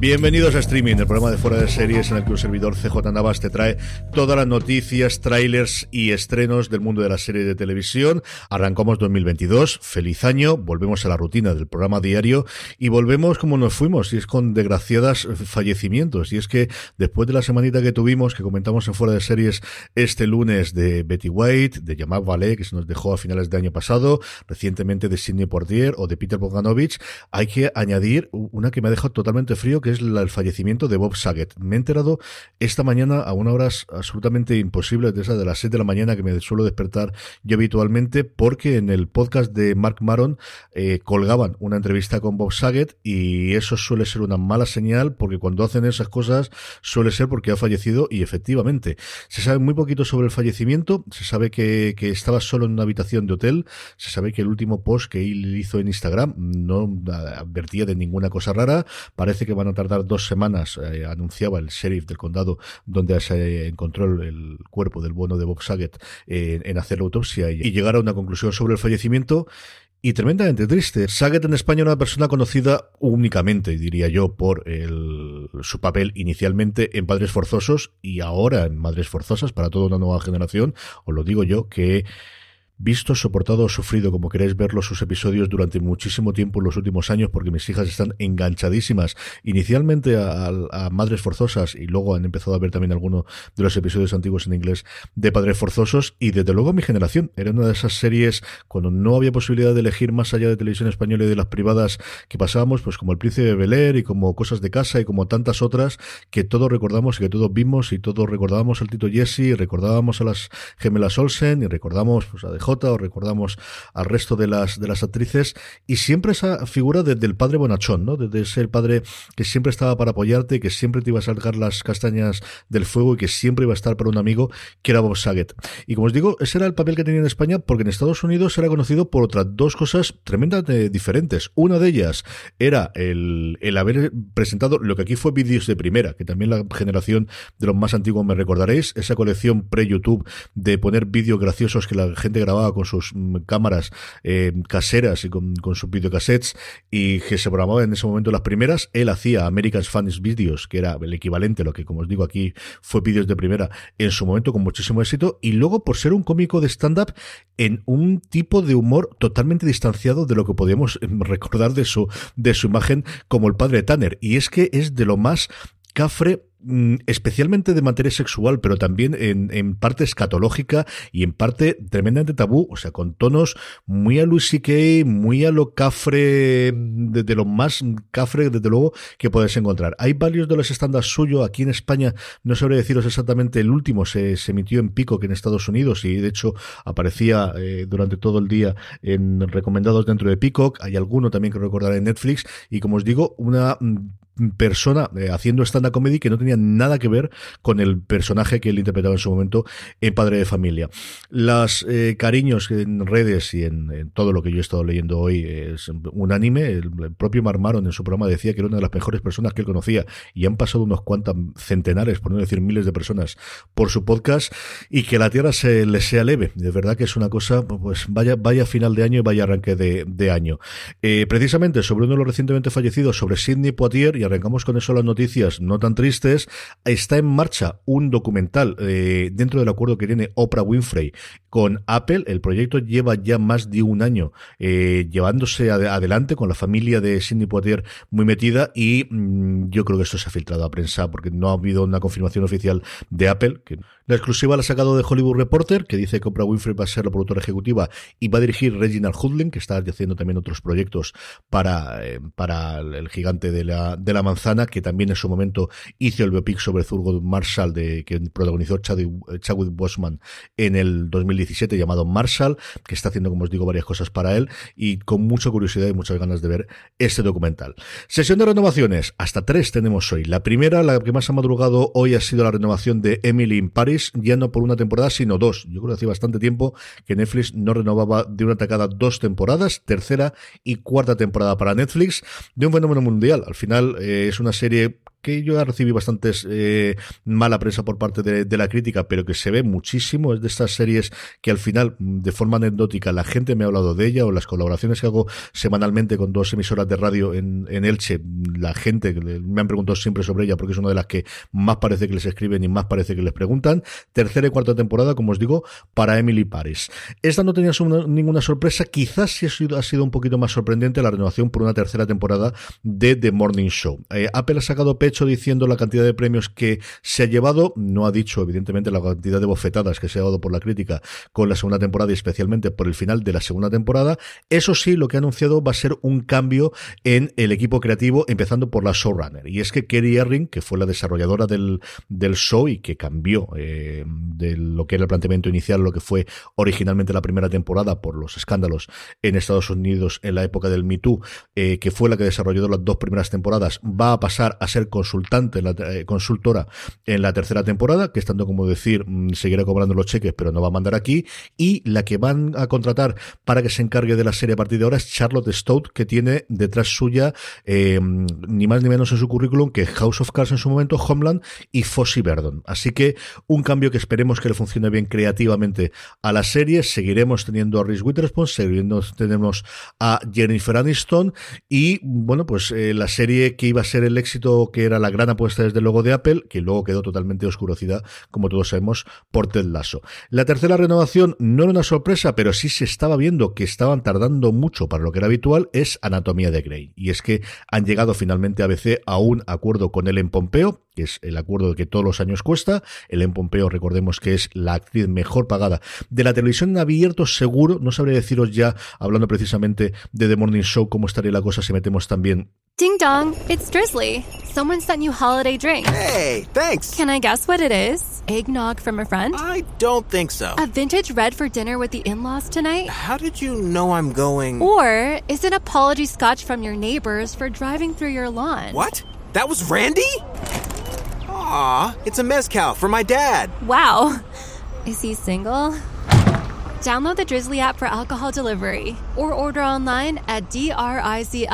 Bienvenidos a Streaming, el programa de fuera de series en el que un servidor CJ Navas te trae todas las noticias, trailers y estrenos del mundo de la serie de televisión. Arrancamos 2022, feliz año, volvemos a la rutina del programa diario y volvemos como nos fuimos, y es con desgraciadas fallecimientos. Y es que después de la semanita que tuvimos, que comentamos en fuera de series este lunes de Betty White, de Jamal Ballet, que se nos dejó a finales de año pasado, recientemente de Sidney Portier o de Peter Bogdanovich, hay que añadir una que me ha dejado totalmente frío, que es el fallecimiento de Bob Saget. Me he enterado esta mañana a una hora absolutamente imposible, de esa de las 7 de la mañana que me suelo despertar yo habitualmente, porque en el podcast de Mark Maron eh, colgaban una entrevista con Bob Saget y eso suele ser una mala señal porque cuando hacen esas cosas suele ser porque ha fallecido y efectivamente se sabe muy poquito sobre el fallecimiento, se sabe que, que estaba solo en una habitación de hotel, se sabe que el último post que él hizo en Instagram no advertía de ninguna cosa rara, parece que van a tardar dos semanas, eh, anunciaba el sheriff del condado, donde se encontró el, cuerpo del bueno de Bob Saget eh, en hacer la autopsia y, llegar a una conclusión sobre el fallecimiento y tremendamente triste. Saget en España era una persona conocida únicamente, diría yo, por el, su papel inicialmente en Padres Forzosos y ahora en Madres Forzosas para toda una nueva generación. Os lo digo yo que visto, soportado o sufrido, como queréis verlo, sus episodios durante muchísimo tiempo en los últimos años, porque mis hijas están enganchadísimas. Inicialmente a, Madres Forzosas y luego han empezado a ver también alguno de los episodios antiguos en inglés de Padres Forzosos y desde luego mi generación. Era una de esas series cuando no había posibilidad de elegir más allá de televisión española y de las privadas que pasábamos, pues como El Príncipe de Bel y como Cosas de Casa y como tantas otras que todos recordamos y que todos vimos y todos recordábamos al Tito Jesse y recordábamos a las gemelas Olsen y recordamos pues, a The o recordamos al resto de las, de las actrices, y siempre esa figura del padre bonachón, ¿no? De, ser el padre que siempre estaba para apoyarte, que siempre te iba a sacar las castañas del fuego y que siempre iba a estar para un amigo, que era Bob Saget. Y como os digo, ese era el papel que tenía en España, porque en Estados Unidos era conocido por otras dos cosas tremendamente diferentes. Una de ellas era el, el haber presentado lo que aquí fue vídeos de primera, que también la generación de los más antiguos me recordaréis, esa colección pre-YouTube de poner vídeos graciosos que la gente grababa con sus mm, cámaras eh, caseras y con, sus videocassettes y que se programaba en ese momento las primeras. Él hacía American Fans Videos, que era el equivalente a lo que, como os digo aquí, fue vídeos de primera en su momento con muchísimo éxito. Y luego, por ser un cómico de stand-up en un tipo de humor totalmente distanciado de lo que podíamos em, recordar de su, de su imagen como el padre Tanner. Y es que es de lo más cafre Mm, especialmente de materia sexual, pero también en, en, parte escatológica y en parte tremendamente tabú, o sea, con tonos muy a Luis C.K., muy a lo cafre, de, lo más cafre, desde luego, que puedes encontrar. Hay varios de los estándares suyos aquí en España, no sabré deciros exactamente, el último se, emitió en Pico, que en Estados Unidos, y de hecho aparecía eh, durante todo el día en recomendados dentro de Peacock, hay alguno también que recordar en Netflix, y como os digo, una persona eh, haciendo stand-up comedy que no tenía nada que ver con el personaje que él interpretaba en su momento en Padre de Familia. Las eh, cariños en redes y en, todo lo que yo he estado leyendo hoy es unánime. El, propio Marmaron en su programa decía que era una de las mejores personas que él conocía y han pasado unos cuantos centenares, por no decir miles de personas, por su podcast y que la tierra se le sea leve. De verdad que es una cosa, pues vaya, vaya final de año y vaya arranque de, año. Eh, precisamente sobre uno de los recientemente fallecidos, sobre Sidney Poitier, y arrancamos con eso las noticias no tan tristes, está en marcha un documental eh, dentro del acuerdo que tiene Oprah Winfrey con Apple. El proyecto lleva ya más de un año eh, llevándose adelante con la familia de Sidney Poitier muy metida y mm, yo creo que esto se ha filtrado a prensa porque no ha habido una confirmación oficial de Apple. La exclusiva la ha sacado de Hollywood Reporter, que dice que Oprah Winfrey va a ser la productora ejecutiva y va a dirigir Reginald Hudlin, que está haciendo también otros proyectos para, eh, para el gigante de la manzana, que también en su momento hizo el biopic sobre Thurgood Marshall, de, que protagonizó Chadwick Boseman en el 2017, llamado Marshall, que está haciendo, como os digo, varias cosas para él y con mucha curiosidad y muchas ganas de ver este documental. Sesión de renovaciones, hasta tres tenemos hoy. La primera, la que más ha madrugado hoy, ha sido la renovación de Emily in Paris, ya no por una temporada, sino dos. Yo creo que hacía bastante tiempo que Netflix no renovaba de una atacada dos temporadas, tercera y cuarta temporada para Netflix, de un fenómeno mundial. Al final eh, es una serie que yo recibí bastantes eh, mala prensa por parte de, la crítica, pero que se ve muchísimo. Es de estas series que al final, de forma anecdótica, la gente me ha hablado de ella o las colaboraciones que hago semanalmente con dos emisoras de radio en, en Elche. La gente me han preguntado siempre sobre ella porque es una de las que más parece que les escriben y más parece que les preguntan. Tercera y cuarta temporada, como os digo, para Emily Paris. Esta no tenía ninguna sorpresa. Quizás sí ha sido, ha sido un poquito más sorprendente la renovación por una tercera temporada de The Morning Show. Eh, Apple ha sacado hecho diciendo la cantidad de premios que se ha llevado, no ha dicho evidentemente la cantidad de bofetadas que se ha dado por la crítica con la segunda temporada y especialmente por el final de la segunda temporada. Eso sí, lo que ha anunciado va a ser un cambio en el equipo creativo, empezando por la showrunner. Y es que Kerry Erring, que fue la desarrolladora del, show y que cambió eh, de lo que era el planteamiento inicial, lo que fue originalmente la primera temporada por los escándalos en Estados Unidos en la época del Me Too, eh, que fue la que desarrolló las dos primeras temporadas, va a pasar a ser consultante, la, eh, consultora en la tercera temporada, que estando como decir, mm, seguirá cobrando los cheques, pero no va a mandar aquí, y la que van a contratar para que se encargue de la serie a partir de ahora es Charlotte Stout, que tiene detrás suya eh, ni más ni menos en su currículum que House of Cards en su momento, Homeland y Fossey Verdon. Así que un cambio que esperemos que le funcione bien creativamente a la serie. Seguiremos teniendo a Reese Witherspoon, seguiremos tenemos a Jennifer Aniston y bueno, pues eh, la serie que iba a ser el éxito que era la gran apuesta desde luego de Apple, que luego quedó totalmente oscurecida, como todos sabemos, por Ted Lasso. La tercera renovación no era una sorpresa, pero sí se estaba viendo que estaban tardando mucho para lo que era habitual, es Anatomía de Grey. Y es que han llegado finalmente ABC a un acuerdo con él en Pompeo, que es el acuerdo que todos los años cuesta. Ellen Pompeo, recordemos que es la actriz mejor pagada de la televisión en abierto, seguro. No sabría deciros ya, hablando precisamente de The Morning Show, cómo estaría la cosa si metemos también Ding dong, it's Drizzly. Someone sent you holiday drinks. Hey, thanks. Can I guess what it is? Eggnog from a friend? I don't think so. A vintage red for dinner with the in laws tonight? How did you know I'm going? Or is it apology scotch from your neighbors for driving through your lawn? What? That was Randy? Aw, it's a mezcal for my dad. Wow. Is he single? Download the Drizzly app for alcohol delivery or order online at drizly.com.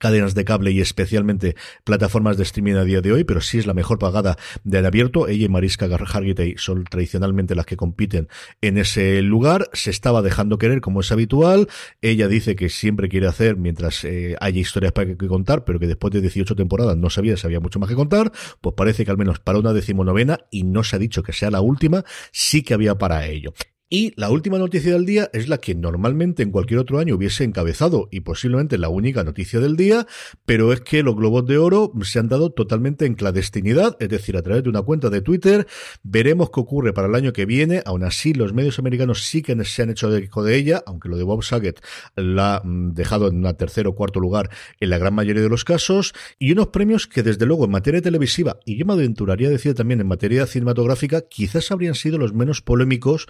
cadenas de cable y especialmente plataformas de streaming a día de hoy, pero sí es la mejor pagada de abierto. Ella y Mariska Hargitay son tradicionalmente las que compiten en ese lugar. Se estaba dejando querer como es habitual. Ella dice que siempre quiere hacer mientras eh, haya historias para que contar, pero que después de 18 temporadas no sabía si había mucho más que contar. Pues parece que al menos para una decimonovena, y no se ha dicho que sea la última, sí que había para ello. Y la última noticia del día es la que normalmente en cualquier otro año hubiese encabezado y posiblemente la única noticia del día, pero es que los globos de oro se han dado totalmente en clandestinidad, es decir, a través de una cuenta de Twitter. Veremos qué ocurre para el año que viene. Aún así, los medios americanos sí que se han hecho eco de ella, aunque lo de Bob Saget la ha mm, dejado en un tercer o cuarto lugar en la gran mayoría de los casos. Y unos premios que, desde luego, en materia televisiva, y yo me aventuraría a decir también en materia cinematográfica, quizás habrían sido los menos polémicos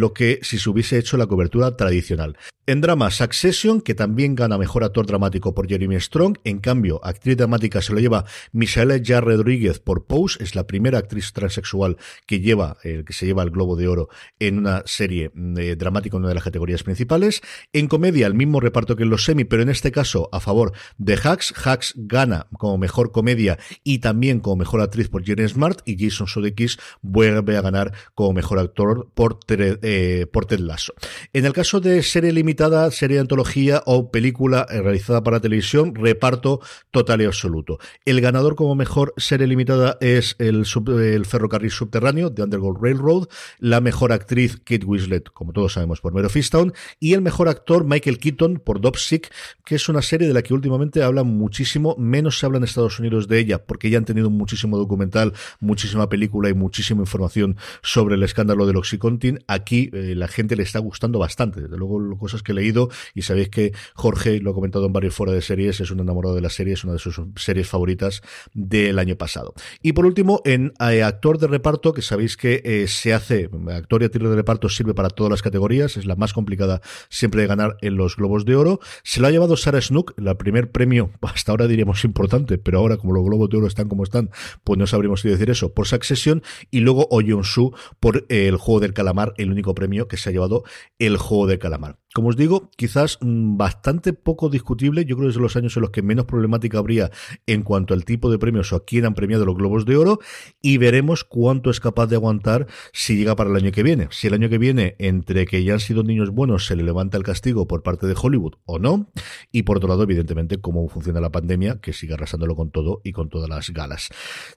lo que si se hubiese hecho la cobertura tradicional. En drama, Succession, que también gana mejor actor dramático por Jeremy Strong. En cambio, actriz dramática se lo lleva Michelle Jar Rodríguez por Pose. Es la primera actriz transexual que lleva, eh, que se lleva el Globo de Oro en una serie mm, eh, dramática, en una de las categorías principales. En comedia, el mismo reparto que en los semi, pero en este caso a favor de Hacks. Hacks gana como mejor comedia y también como mejor actriz por Jenny Smart. Y Jason Sudeikis vuelve a ganar como mejor actor por eh, por Ted Lasso. En el caso de serie limitada, serie de antología o película realizada para televisión, reparto total y absoluto. El ganador como mejor serie limitada es el, el ferrocarril subterráneo de Underground Railroad, la mejor actriz Kate Winslet, como todos sabemos, por Mero Fistown, y el mejor actor Michael Keaton por Dopsic, que es una serie de la que últimamente hablan muchísimo, menos se habla en Estados Unidos de ella, porque ya han tenido muchísimo documental, muchísima película y muchísima información sobre el escándalo del Oxycontin. Aquí eh, la gente le está gustando bastante, desde luego cosas que he leído y sabéis que Jorge, lo ha comentado en varios fuera de series, es un enamorado de la serie, es una de sus series favoritas del año pasado. Y por último, en eh, actor de reparto, que sabéis que eh, se hace, actor y actriz de reparto sirve para todas las categorías, es la más complicada siempre de ganar en los Globos de Oro. Se lo ha llevado Sarah Snook, el primer premio, hasta ahora diríamos importante, pero ahora como los Globos de Oro están como están, pues no sabríamos qué decir eso, por Succession, y luego Oh Su por el Juego del Calamar, el único premio que se ha llevado el Juego del Calamar. Como os digo, quizás mm, bastante poco discutible, yo creo que es de los años en los que menos problemática habría en cuanto al tipo de premios o a quién han premiado los Globos de Oro y veremos cuánto es capaz de aguantar si llega para el año que viene. Si el año que viene, entre que ya han sido niños buenos, se le levanta el castigo por parte de Hollywood o no, y por otro lado, evidentemente, cómo funciona la pandemia, que sigue arrasándolo con todo y con todas las galas.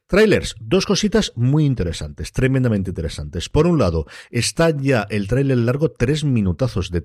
Trailers, dos cositas muy interesantes, tremendamente interesantes. Por un lado, está ya el trailer largo, tres minutazos de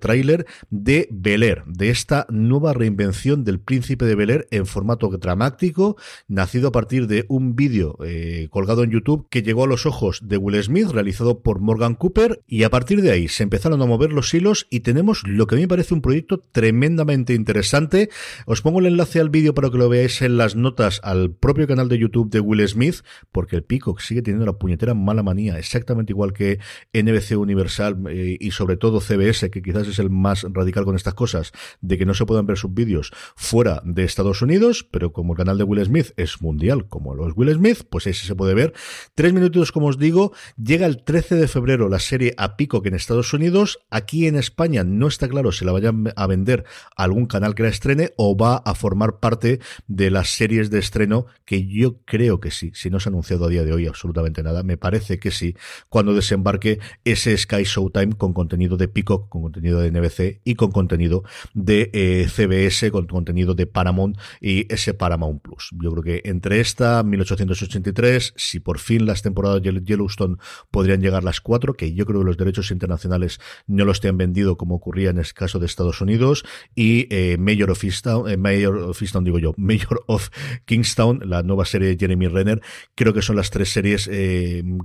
de Bel de esta nueva reinvención del príncipe de Bel en formato dramático, nacido a partir de un vídeo eh, colgado en YouTube que llegó a los ojos de Will Smith, realizado por Morgan Cooper, y a partir de ahí se empezaron a mover los hilos y tenemos lo que a mí me parece un proyecto tremendamente interesante. Os pongo el enlace al vídeo para que lo veáis en las notas al propio canal de YouTube de Will Smith, porque el Peacock sigue teniendo la puñetera mala manía, exactamente igual que NBC Universal eh, y sobre todo CBS, que quizás es el más radical con estas cosas, de que no se puedan ver sus vídeos fuera de Estados Unidos, pero como el canal de Will Smith es mundial, como los Will Smith, pues ese se puede ver. Tres minutos, como os digo, llega el 13 de febrero la serie a pico que en Estados Unidos, aquí en España no está claro si la vayan a vender a algún canal que la estrene o va a formar parte de las series de estreno que yo creo que sí, si no se ha anunciado a día de hoy absolutamente nada, me parece que sí, cuando desembarque ese Sky Showtime con contenido de Peacock, con contenido de NBC y con contenido de eh, CBS, con contenido de Paramount y ese Paramount Plus. Yo creo que entre esta, 1883, si por fin las temporadas de Yellowstone podrían llegar las cuatro, que yo creo que los derechos internacionales no los han vendido como ocurría en el caso de Estados Unidos, y eh, Mayor of Easttown, eh, Mayor of Easttown digo yo, Mayor of Kingstown, la nueva serie de Jeremy Renner, creo que son las tres series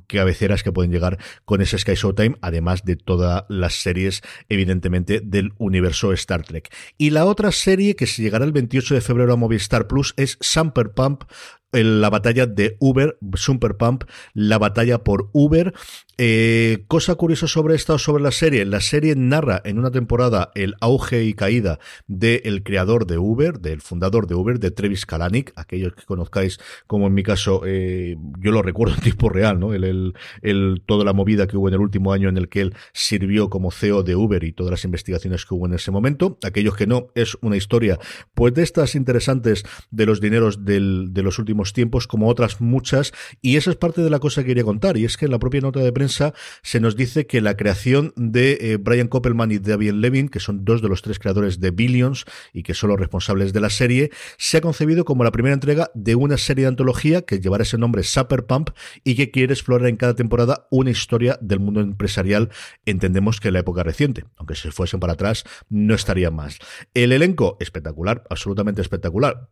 cabeceras que pueden llegar con ese Sky Showtime, además de todas las series, evidentemente, del universo Star Trek. Y la otra serie que se llegará el 28 de febrero a Movistar Plus es Samper Pump, la batalla de Uber, Super Pump, la batalla por Uber. Eh, cosa curiosa sobre esta o sobre la serie. La serie narra en una temporada el auge y caída del creador de Uber, del fundador de Uber, de Travis Kalanick. Aquellos que conozcáis, como en mi caso, eh, yo lo recuerdo en tiempo real, ¿no? El, el, toda la movida que hubo en el último año en el que él sirvió como CEO de Uber y todas las investigaciones que hubo en ese momento. Aquellos que no, es una historia, pues de estas interesantes de los dineros del, de los últimos tiempos como otras muchas y esa es parte de la cosa que quería contar y es que en la propia nota de prensa se nos dice que la creación de eh, Brian Koppelman y David Levin, que son dos de los tres creadores de Billions y que son los responsables de la serie, se ha concebido como la primera entrega de una serie de antología que llevará ese nombre Super Pump y que quiere explorar en cada temporada una historia del mundo empresarial, entendemos que la época reciente, aunque si fuesen para atrás no estaría más. El elenco espectacular, absolutamente espectacular.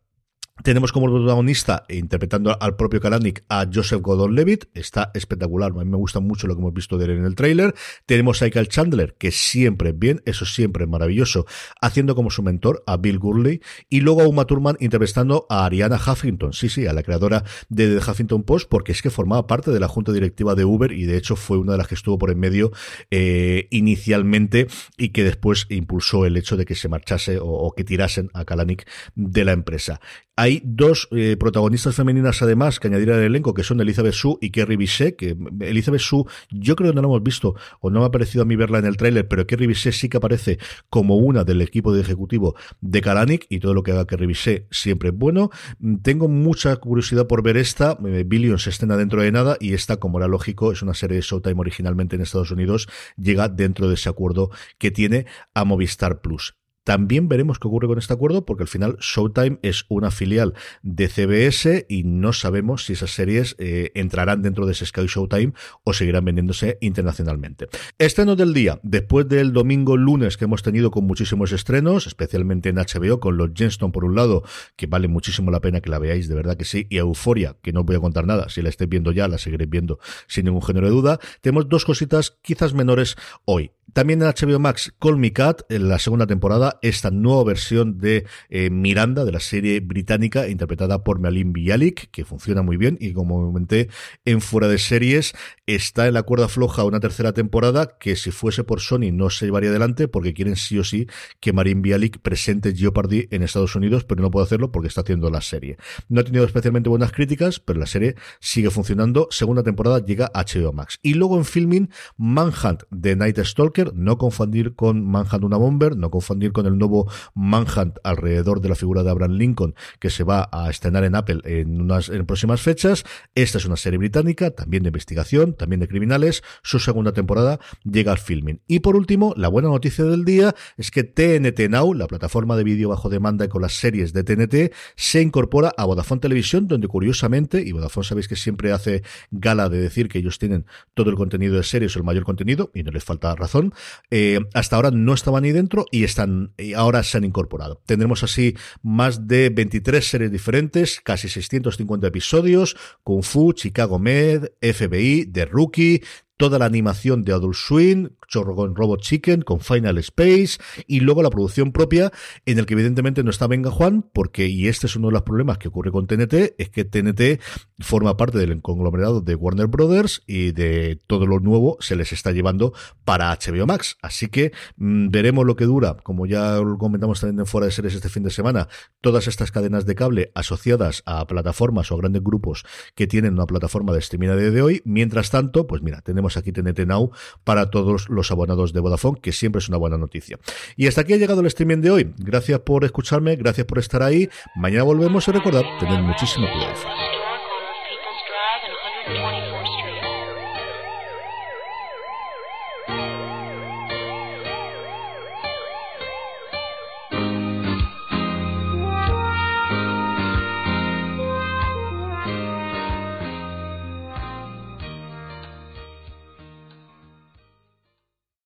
Tenemos como protagonista, interpretando al propio Kalanick, a Joseph Gordon-Levitt. Está espectacular. A mí me gusta mucho lo que hemos visto de él en el tráiler. Tenemos a Michael Chandler, que siempre bien, eso siempre maravilloso, haciendo como su mentor a Bill Gurley. Y luego a Uma Thurman interpretando a Ariana Huffington. Sí, sí, a la creadora de The Huffington Post, porque es que formaba parte de la junta directiva de Uber y de hecho fue una de las que estuvo por en medio eh, inicialmente y que después impulsó el hecho de que se marchase o que tirasen a Kalanick de la empresa. Hay dos eh, protagonistas femeninas además que añadir al elenco, que son Elizabeth Sue y Kerry Bisset, que Elizabeth Sue yo creo que no la hemos visto o no me ha parecido a mí verla en el tráiler, pero Kerry Bisset sí que aparece como una del equipo de ejecutivo de Kalanick y todo lo que haga Kerry Bisset siempre es bueno. Tengo mucha curiosidad por ver esta. Eh, Billions se estrena dentro de nada y esta, como era lógico, es una serie de Showtime originalmente en Estados Unidos, llega dentro de ese acuerdo que tiene a Movistar Plus. También veremos qué ocurre con este acuerdo, porque al final Showtime es una filial de CBS y no sabemos si esas series eh, entrarán dentro de ese Sky Showtime o seguirán vendiéndose internacionalmente. Estrenos del día, después del domingo lunes que hemos tenido con muchísimos estrenos, especialmente en HBO, con los Jenston por un lado, que vale muchísimo la pena que la veáis, de verdad que sí, y Euforia, que no os voy a contar nada, si la estáis viendo ya, la seguiréis viendo sin ningún género de duda. Tenemos dos cositas quizás menores hoy. También en HBO Max, Call Me Cat, en la segunda temporada, esta nueva versión de eh, Miranda, de la serie británica, interpretada por Malin Bialik, que funciona muy bien y como comenté en Fuera de Series, está en la cuerda floja una tercera temporada que si fuese por Sony no se llevaría adelante porque quieren sí o sí que Marin Bialik presente Jeopardy en Estados Unidos, pero no puede hacerlo porque está haciendo la serie. No ha tenido especialmente buenas críticas, pero la serie sigue funcionando. Segunda temporada llega a HBO Max. Y luego en filming, Manhunt de Night Stalker no confundir con Manhunt una Bomber, no confundir con el nuevo Manhunt alrededor de la figura de Abraham Lincoln que se va a estrenar en Apple en unas en próximas fechas. Esta es una serie británica, también de investigación, también de criminales. Su segunda temporada llega al filming. Y por último, la buena noticia del día es que TNT Now, la plataforma de vídeo bajo demanda y con las series de TNT, se incorpora a Vodafone Televisión, donde curiosamente, y Vodafone sabéis que siempre hace gala de decir que ellos tienen todo el contenido de series el mayor contenido, y no les falta razón, eh, hasta ahora no estaban ahí dentro y están y ahora se han incorporado. Tendremos así más de 23 series diferentes, casi 650 episodios, Kung Fu, Chicago Med, FBI, The Rookie, toda la animación de Adult Swim, con Robot Chicken, con Final Space, y luego la producción propia, en el que evidentemente no está Venga Juan, porque, y este es uno de los problemas que ocurre con TNT, es que TNT forma parte del conglomerado de Warner Brothers y de todo lo nuevo se les está llevando para HBO Max. Así que mm, veremos lo que dura, como ya lo comentamos también en Fuera de Series este fin de semana, todas estas cadenas de cable asociadas a plataformas o a grandes grupos que tienen una plataforma de streaming a de hoy. Mientras tanto, pues mira, aquí TNT Now para todos los abonados de Vodafone, que siempre es una buena noticia. Y hasta aquí ha llegado el streaming de hoy. Gracias por escucharme, gracias por estar ahí. Mañana volvemos y recordad, tened muchísimo cuidado.